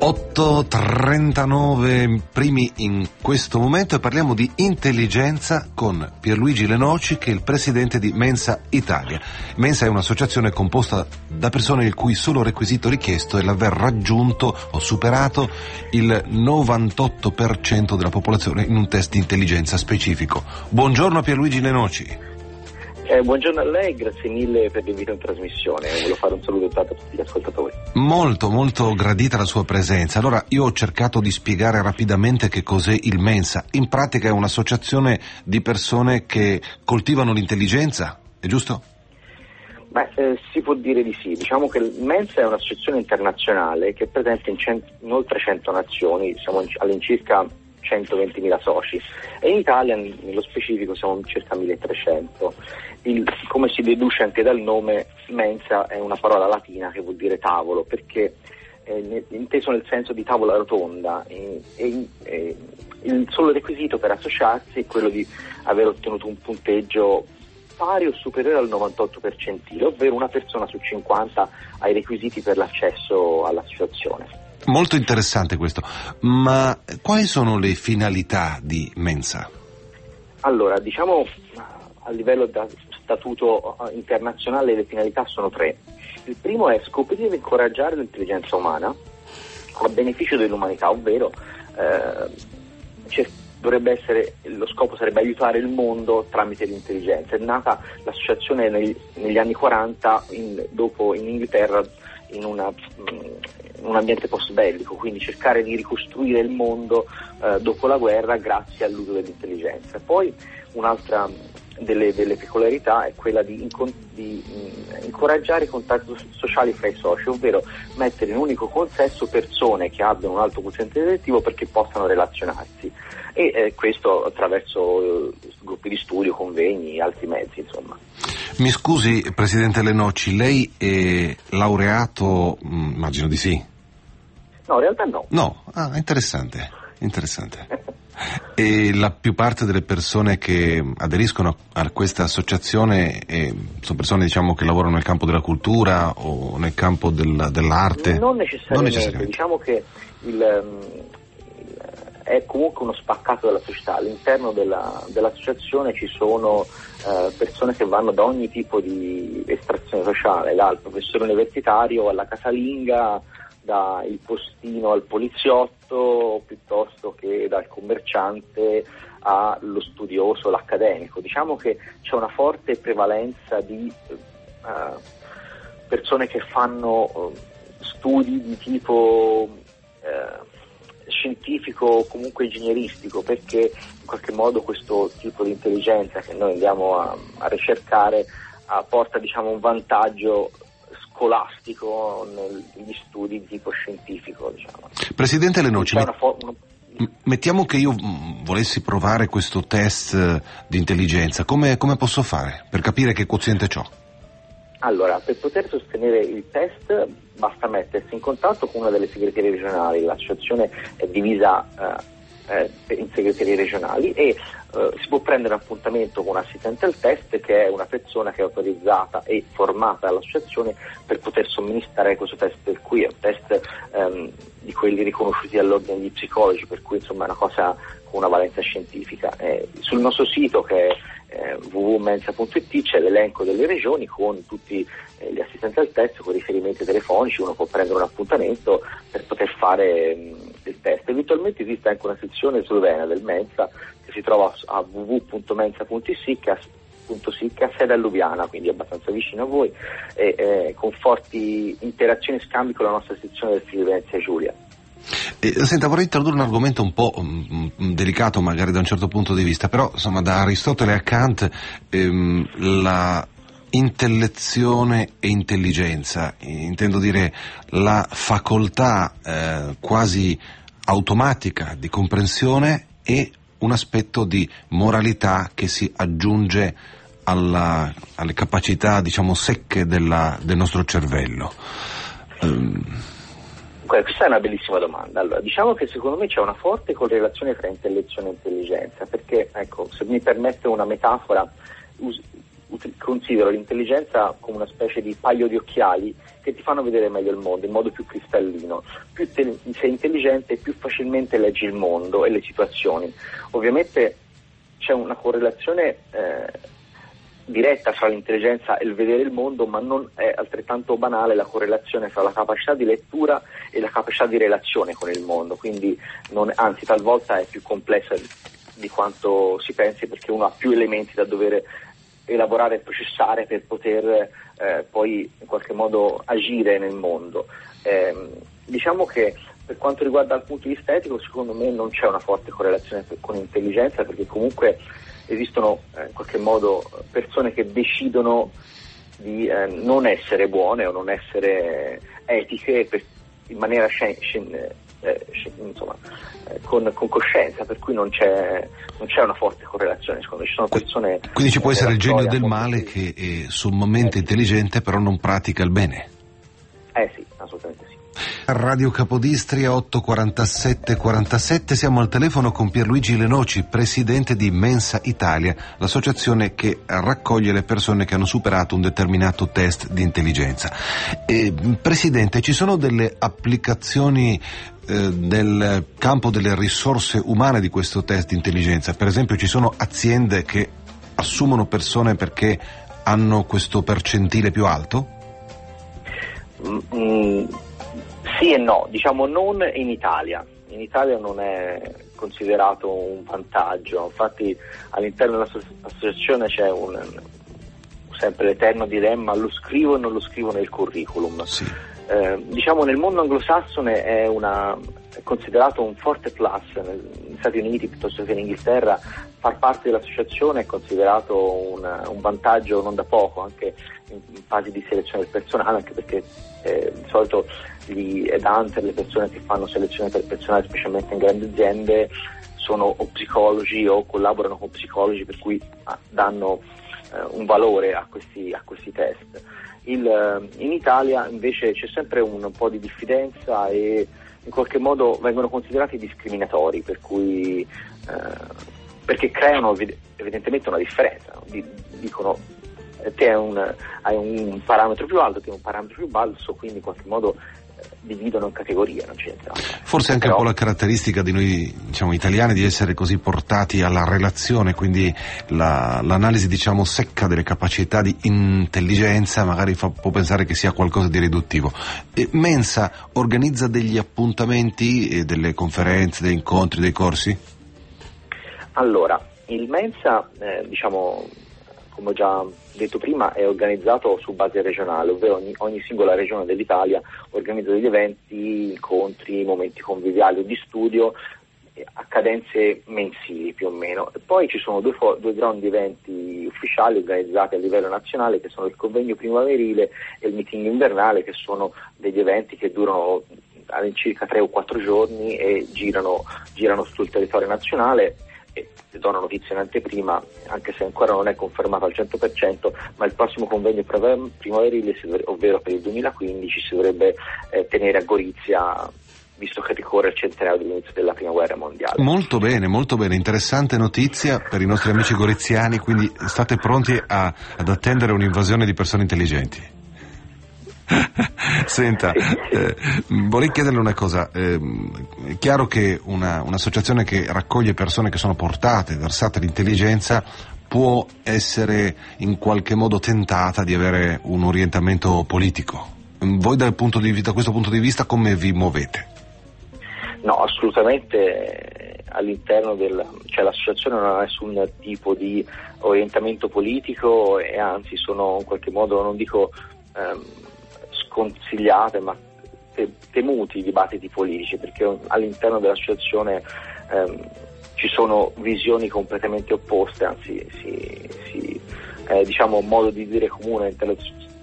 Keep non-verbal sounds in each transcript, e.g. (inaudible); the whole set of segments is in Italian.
8.39 primi in questo momento e parliamo di intelligenza con Pierluigi Lenoci che è il presidente di Mensa Italia. Mensa è un'associazione composta da persone il cui solo requisito richiesto è l'aver raggiunto o superato il 98% della popolazione in un test di intelligenza specifico. Buongiorno Pierluigi Lenoci. Eh, buongiorno a lei, grazie mille per l'invito in trasmissione. Voglio fare un saluto a tutti gli ascoltatori. Molto, molto gradita la sua presenza. Allora, io ho cercato di spiegare rapidamente che cos'è il Mensa. In pratica è un'associazione di persone che coltivano l'intelligenza, è giusto? Beh, eh, si può dire di sì. Diciamo che il Mensa è un'associazione internazionale che è presente in, cent- in oltre 100 nazioni, siamo all'incirca 120.000 soci e in Italia nello specifico siamo circa 1.300. Il, come si deduce anche dal nome, mensa è una parola latina che vuol dire tavolo perché eh, inteso nel senso di tavola rotonda e, e, e il solo requisito per associarsi è quello di aver ottenuto un punteggio pari o superiore al 98 percentile, ovvero una persona su 50 ha i requisiti per l'accesso all'associazione. Molto interessante questo, ma quali sono le finalità di Mensa? Allora, diciamo a livello da statuto eh, internazionale le finalità sono tre. Il primo è scoprire e incoraggiare l'intelligenza umana a beneficio dell'umanità, ovvero eh, essere, lo scopo sarebbe aiutare il mondo tramite l'intelligenza. È nata l'associazione negli, negli anni 40 in, dopo in Inghilterra in una, un ambiente post bellico, quindi cercare di ricostruire il mondo eh, dopo la guerra grazie all'uso dell'intelligenza. Poi un'altra delle, delle peculiarità è quella di, incon- di mh, incoraggiare i contatti sociali fra i soci, ovvero mettere in un unico consesso persone che abbiano un alto quoziente direttivo perché possano relazionarsi e eh, questo attraverso eh, gruppi di studio, convegni, altri mezzi insomma. Mi scusi Presidente Lenoci, lei è laureato, mm, immagino di sì? No, in realtà no. No, ah, interessante, interessante. e la più parte delle persone che aderiscono a questa associazione eh, sono persone diciamo, che lavorano nel campo della cultura o nel campo del, dell'arte? Non necessariamente. non necessariamente, diciamo che il, um, è comunque uno spaccato della società. All'interno della, dell'associazione ci sono eh, persone che vanno da ogni tipo di estrazione sociale, dal professore universitario alla casalinga dal postino al poliziotto piuttosto che dal commerciante allo studioso, l'accademico. Diciamo che c'è una forte prevalenza di uh, persone che fanno uh, studi di tipo uh, scientifico o comunque ingegneristico perché in qualche modo questo tipo di intelligenza che noi andiamo a, a ricercare porta diciamo, un vantaggio scolastico negli studi di tipo scientifico. Diciamo. Presidente Lenoci, fo- mettiamo che io volessi provare questo test eh, di intelligenza, come, come posso fare per capire che quoziente ho? Allora, per poter sostenere il test basta mettersi in contatto con una delle segreterie regionali, l'associazione è divisa eh, eh, in segreterie regionali e eh, si può prendere un appuntamento con un assistente al test che è una persona che è autorizzata e formata dall'associazione per poter somministrare questo test per cui è un test ehm, di quelli riconosciuti dall'ordine di psicologi per cui insomma è una cosa con una valenza scientifica. Eh, sul nostro sito che è eh, www.mensa.it c'è l'elenco delle regioni con tutti eh, gli assistenti al test con riferimenti telefonici, uno può prendere un appuntamento per poter fare mh, il test. Eventualmente esiste anche una sezione slovena del Mensa che si trova a www.mensa.it che ha sede a Lubiana, quindi abbastanza vicino a voi, e, eh, con forti interazioni e scambi con la nostra sezione del Friuli Venezia Giulia. Eh, senta, vorrei introdurre un argomento un po' um, delicato magari da un certo punto di vista, però insomma da Aristotele a Kant ehm, la intellezione e intelligenza, intendo dire la facoltà eh, quasi automatica di comprensione e un aspetto di moralità che si aggiunge alla, alle capacità diciamo secche della, del nostro cervello. Um, questa è una bellissima domanda. Allora, diciamo che secondo me c'è una forte correlazione tra intellezione e intelligenza, perché, ecco, se mi permette una metafora, considero l'intelligenza come una specie di paio di occhiali che ti fanno vedere meglio il mondo in modo più cristallino. Più te, sei intelligente, più facilmente leggi il mondo e le situazioni. Ovviamente c'è una correlazione eh, diretta fra l'intelligenza e il vedere il mondo, ma non è altrettanto banale la correlazione fra la capacità di lettura e la capacità di relazione con il mondo, quindi non, anzi talvolta è più complessa di quanto si pensi perché uno ha più elementi da dover elaborare e processare per poter eh, poi in qualche modo agire nel mondo. Eh, diciamo che per quanto riguarda il punto di vista etico, secondo me non c'è una forte correlazione con l'intelligenza perché comunque esistono eh, in qualche modo persone che decidono di eh, non essere buone o non essere etiche per, in maniera scien- scien- eh, insomma, eh, con, con, coscienza, per cui non c'è, non c'è, una forte correlazione. Secondo me ci sono persone. Quindi ci può essere il genio del male che è sommamente intelligente, però non pratica il bene. Eh sì, assolutamente sì. Radio Capodistria 847 47, siamo al telefono con Pierluigi Lenoci, presidente di Mensa Italia, l'associazione che raccoglie le persone che hanno superato un determinato test di intelligenza. E, presidente, ci sono delle applicazioni eh, nel campo delle risorse umane di questo test di intelligenza? Per esempio ci sono aziende che assumono persone perché hanno questo percentile più alto? Mm, mm sì e no, diciamo non in Italia. In Italia non è considerato un vantaggio, infatti all'interno dell'associazione c'è un, sempre l'eterno dilemma, lo scrivo e non lo scrivo nel curriculum. Sì. Eh, diciamo nel mondo anglosassone è, una, è, considerato un forte plus, negli Stati Uniti piuttosto che in Inghilterra far parte dell'associazione è considerato un, un vantaggio non da poco, anche in, in fase di selezione del personale, anche perché eh, di solito gli headhunter, le persone che fanno selezione per personale, specialmente in grandi aziende, sono o psicologi o collaborano con psicologi per cui ah, danno eh, un valore a questi, a questi test. Il, eh, in Italia invece c'è sempre un po' di diffidenza e in qualche modo vengono considerati discriminatori, per cui, eh, perché creano evidentemente una differenza. Dicono te hai un, hai un parametro più alto, te hai un parametro più basso, quindi in qualche modo dividono in categorie, non c'entra. Forse anche Però... un po' la caratteristica di noi diciamo, italiani di essere così portati alla relazione, quindi la, l'analisi diciamo, secca delle capacità di intelligenza magari fa, può pensare che sia qualcosa di riduttivo. E Mensa organizza degli appuntamenti, delle conferenze, dei incontri, dei corsi? Allora, il Mensa, eh, diciamo, come ho già detto prima, è organizzato su base regionale, ovvero ogni, ogni, singola regione dell'Italia organizza degli eventi, incontri, momenti conviviali o di studio eh, a cadenze mensili più o meno. E poi ci sono due, due, grandi eventi ufficiali organizzati a livello nazionale che sono il convegno primaverile e il meeting invernale che sono degli eventi che durano all'incirca tre o quattro giorni e girano, girano sul territorio nazionale do una notizia in anteprima, anche se ancora non è confermato al 100%, ma il prossimo convegno primaverile, ovvero per il 2015, si dovrebbe eh, tenere a Gorizia visto che ricorre il centenario dell'inizio della prima guerra mondiale. Molto bene, molto bene, interessante notizia per i nostri amici goriziani, quindi state pronti a, ad attendere un'invasione di persone intelligenti. (laughs) Senta, eh, vorrei chiederle una cosa. Eh, è chiaro che una, un'associazione che raccoglie persone che sono portate, versate l'intelligenza, può essere in qualche modo tentata di avere un orientamento politico. Voi da questo punto di vista come vi muovete? No, assolutamente all'interno del, cioè l'associazione non ha nessun tipo di orientamento politico e anzi sono in qualche modo, non dico ehm, sconsigliate ma temuti i dibattiti politici perché all'interno dell'associazione ehm, ci sono visioni completamente opposte, anzi si, si, eh, diciamo un modo di dire comune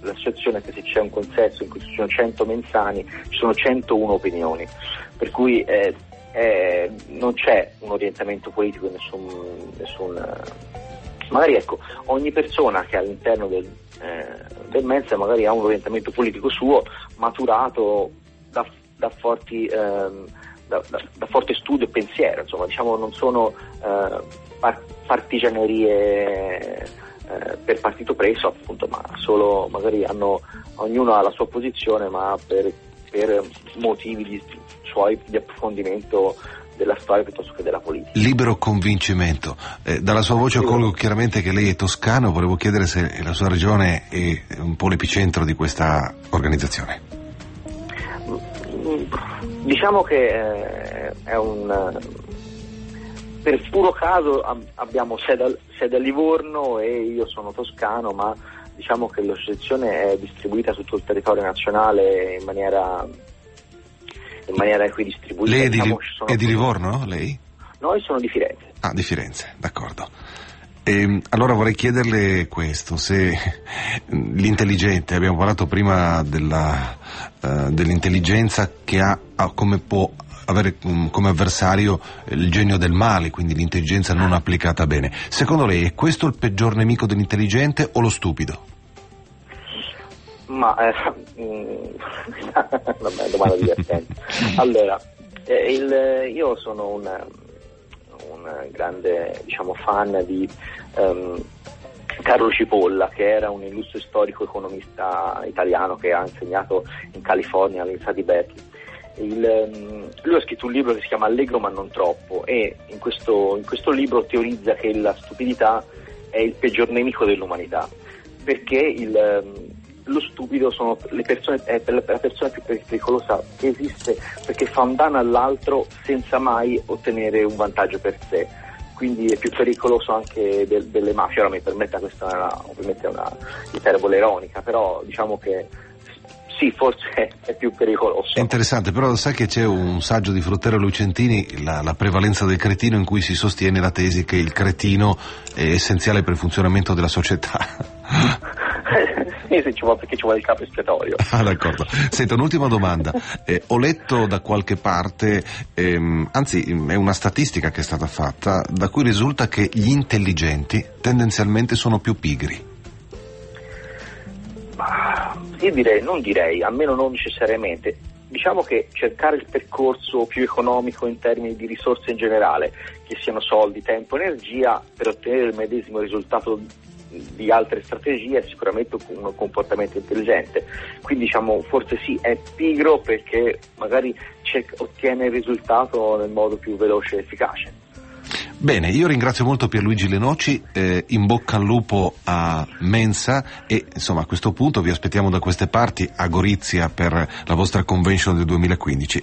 l'associazione che se c'è un consenso in cui ci sono 100 menzani ci sono 101 opinioni, per cui eh, eh, non c'è un orientamento politico nessun, nessun magari ecco, ogni persona che all'interno del, eh, del Mensa magari ha un orientamento politico suo maturato da, da forti ehm, da, da, da, forte studio e pensiero, insomma, diciamo non sono eh, par- partigianerie eh, per partito preso appunto, ma solo magari hanno, ognuno ha la sua posizione, ma per, per motivi di, suoi di approfondimento della storia piuttosto che della politica. Libero convincimento. Eh, dalla sua voce colgo chiaramente che lei è toscano, volevo chiedere se la sua regione è un po' l'epicentro di questa organizzazione. Diciamo che eh, è un per puro caso abbiamo sede, sede a Livorno e io sono toscano, ma diciamo che l'associazione è distribuita su tutto il territorio nazionale in maniera, in maniera equidistribuita. Lei è di, diciamo, è di Livorno, lei? No, io sono di Firenze. Ah, di Firenze, d'accordo. E, ehm, allora vorrei chiederle questo, se l'intelligente, abbiamo parlato prima della, uh, dell'intelligenza che ha, ha come può avere um, come avversario il genio del male, quindi l'intelligenza non applicata bene. Secondo lei è questo il peggior nemico dell'intelligente o lo stupido? Ma eh, (laughs) mm, (laughs) vabbè, domanda divertente. (laughs) Allora, eh, il, io sono un, un grande diciamo, fan di um, Carlo Cipolla, che era un illustre storico economista italiano che ha insegnato in California all'Università di Berkeley il, ehm, lui ha scritto un libro che si chiama Allegro ma non troppo e in questo, in questo libro teorizza che la stupidità è il peggior nemico dell'umanità perché il, ehm, lo stupido persone, è la persona più pericolosa che esiste perché fa un danno all'altro senza mai ottenere un vantaggio per sé quindi è più pericoloso anche del, delle mafie ora mi permetta questa è una, ovviamente è una iperbole ironica però diciamo che sì, forse (laughs) è più pericoloso. È interessante, però sai che c'è un saggio di Fruttero Lucentini, la, la, prevalenza del cretino, in cui si sostiene la tesi che il cretino è essenziale per il funzionamento della società. (laughs) sì, ci vuole, perché ci vuole il capo espiatorio. Ah, d'accordo. Senta, un'ultima domanda. Eh, ho letto da qualche parte, ehm, anzi è una statistica che è stata fatta, da cui risulta che gli intelligenti tendenzialmente sono più pigri. Io direi, non direi, almeno non necessariamente. Diciamo che cercare il percorso più economico in termini di risorse in generale, che siano soldi, tempo, energia, per ottenere il medesimo risultato di altre strategie è sicuramente un comportamento intelligente. Quindi diciamo forse sì, è pigro perché magari ottiene il risultato nel modo più veloce e efficace. Bene, io ringrazio molto Pierluigi Lenoci, eh, in bocca al lupo a Mensa e insomma a questo punto vi aspettiamo da queste parti a Gorizia per la vostra convention del 2015.